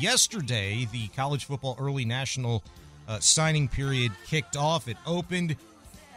Yesterday, the college football early national uh, signing period kicked off. It opened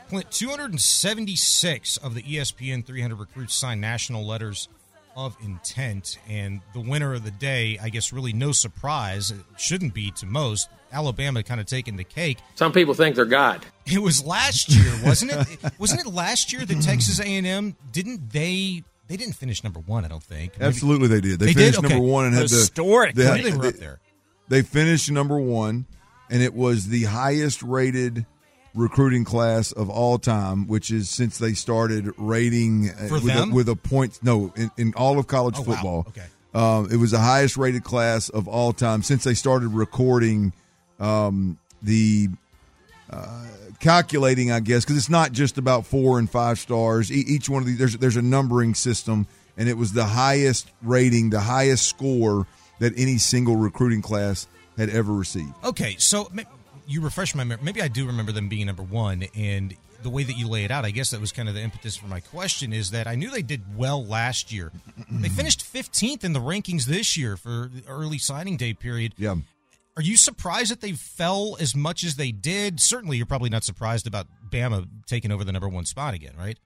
276 of the ESPN 300 recruits signed national letters of intent. And the winner of the day, I guess, really no surprise, it shouldn't be to most. Alabama kind of taking the cake. Some people think they're God. It was last year, wasn't it? wasn't it last year that Texas A&M didn't they? They didn't finish number one, I don't think. Maybe, Absolutely, they did. They, they finished did? Okay. number one and had historic. the they, they, were up there. They finished number one, and it was the highest rated recruiting class of all time, which is since they started rating For with? A, with a point. No, in, in all of college Oh, wow. football. Okay. Um, it was the highest rated class of all time since they started recording um, the uh, calculating, I guess, because it's not just about four and five stars. E- each one of these, there's there's a numbering system, and it was the highest rating, the highest score that any single recruiting class had ever received. Okay, so you refresh my memory. Maybe I do remember them being number one, and the way that you lay it out, I guess that was kind of the impetus for my question. Is that I knew they did well last year. they finished 15th in the rankings this year for the early signing day period. Yeah. Are you surprised that they fell as much as they did? Certainly, you're probably not surprised about Bama taking over the number one spot again, right?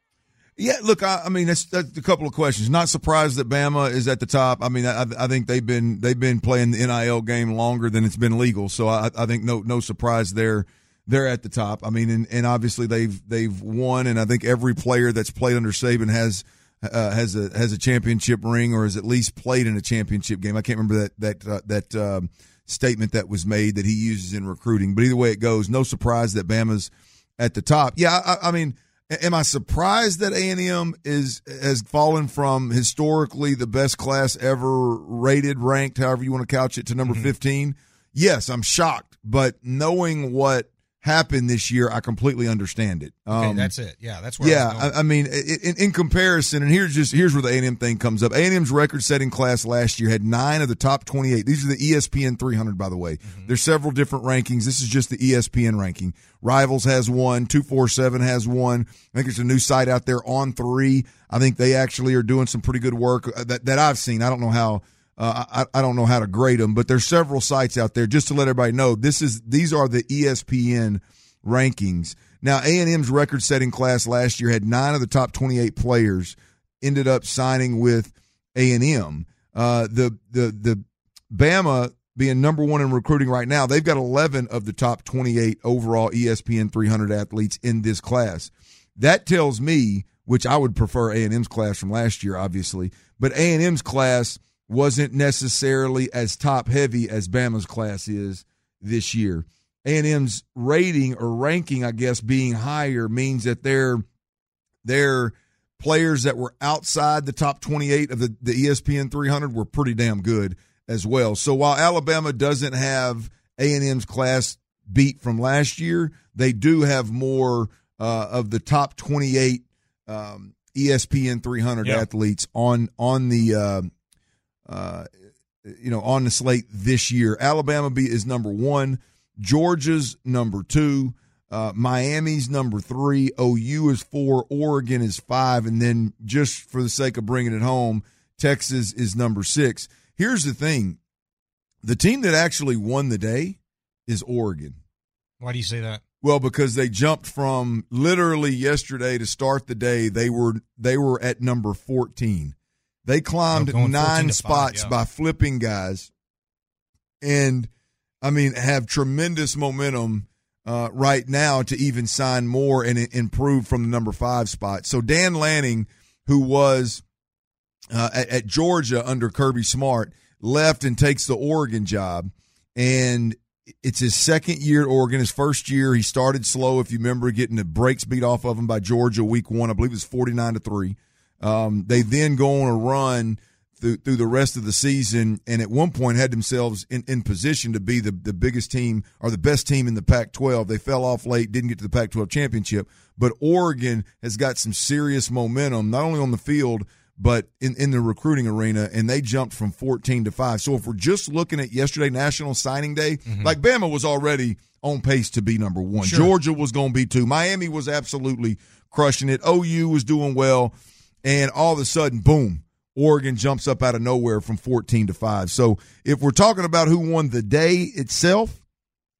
Yeah, look, I, I mean that's, that's a couple of questions. Not surprised that Bama is at the top. I mean, I, I think they've been they've been playing the NIL game longer than it's been legal, so I, I think no no surprise there. They're at the top. I mean, and, and obviously they've they've won, and I think every player that's played under Saban has uh, has a has a championship ring or has at least played in a championship game. I can't remember that that uh, that um, statement that was made that he uses in recruiting, but either way it goes, no surprise that Bama's at the top. Yeah, I, I mean. Am I surprised that A and M is has fallen from historically the best class ever rated, ranked, however you want to couch it, to number mm-hmm. fifteen? Yes, I'm shocked, but knowing what happened this year, I completely understand it. Okay, Um, that's it. Yeah, that's where. Yeah, going. I, I mean, in, in comparison, and here's just here's where the A and M thing comes up. A and M's record-setting class last year had nine of the top 28. These are the ESPN 300, by the way. There's several different rankings. This is just the ESPN ranking. Rivals has one. Two four seven has one. I think there's a new site out there On3. I think they actually are doing some pretty good work uh, that that I've seen. I don't know how. Uh, I, I don't know how to grade them, but there's several sites out there. Just to let everybody know, this is these are the ESPN rankings. Now, A&M's record-setting class last year had nine of the top 28 players ended up signing with A&M. Uh, the the the Bama being number one in recruiting right now, they've got 11 of the top 28 overall ESPN 300 athletes in this class. That tells me, which I would prefer A&M's class from last year, obviously, but A&M's class wasn't necessarily as top heavy as Bama's class is this year. A&M's rating or ranking, I guess, being higher means that their their players that were outside the top 28 of the, the ESPN 300 were pretty damn good as well. So while Alabama doesn't have A&M's class beat from last year, they do have more uh, of the top 28 um, ESPN 300 Yeah. athletes on on the uh, uh, you know on the slate this year. Alabama be, is number one. Georgia's number two. Uh, Miami's number three. OU is four. Oregon is five. And then, just for the sake of bringing it home, Texas is number six. Here's the thing the team that actually won the day is Oregon. Why do you say that? Well, because they jumped from literally yesterday to start the day, they were they were at number fourteen. They climbed Oh, going 14 nine to five, spots yeah. by flipping guys, and I mean have tremendous momentum uh, right now to even sign more and improve from the number five spot. So Dan Lanning, who was uh, at, at Georgia under Kirby Smart, left and takes the Oregon job, and it's his second year at Oregon. His first year, he started slow. If you remember, getting the brakes beat off of him by Georgia week one, I believe it was forty nine to three. Um, they then go on a run through, through the rest of the season, and at one point had themselves in, in position to be the, the biggest team or the best team in the Pac 12. They fell off late, didn't get to the Pac 12 championship, but Oregon has got some serious momentum, not only on the field, but in, in the recruiting arena, and they jumped from 14 to 5. So if we're just looking at yesterday, National Signing Day, mm-hmm. like Bama was already on pace to be number one. Sure. Georgia was going to be two. Miami was absolutely crushing it. OU was doing well. And all of a sudden, boom, Oregon jumps up out of nowhere from 14 to 5. So if we're talking about who won the day itself,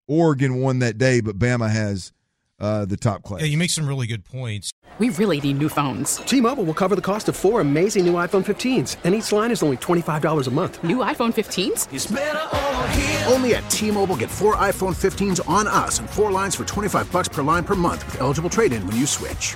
Oregon won that day, but Bama has uh, the top class. Yeah, you make some really good points. We really need new phones. T Mobile will cover the cost of four amazing new iPhone 15s, and each line is only $25 a month. New iPhone 15s? Only at T Mobile get four iPhone 15s on us and four lines for 25 bucks per line per month with eligible trade in when you switch.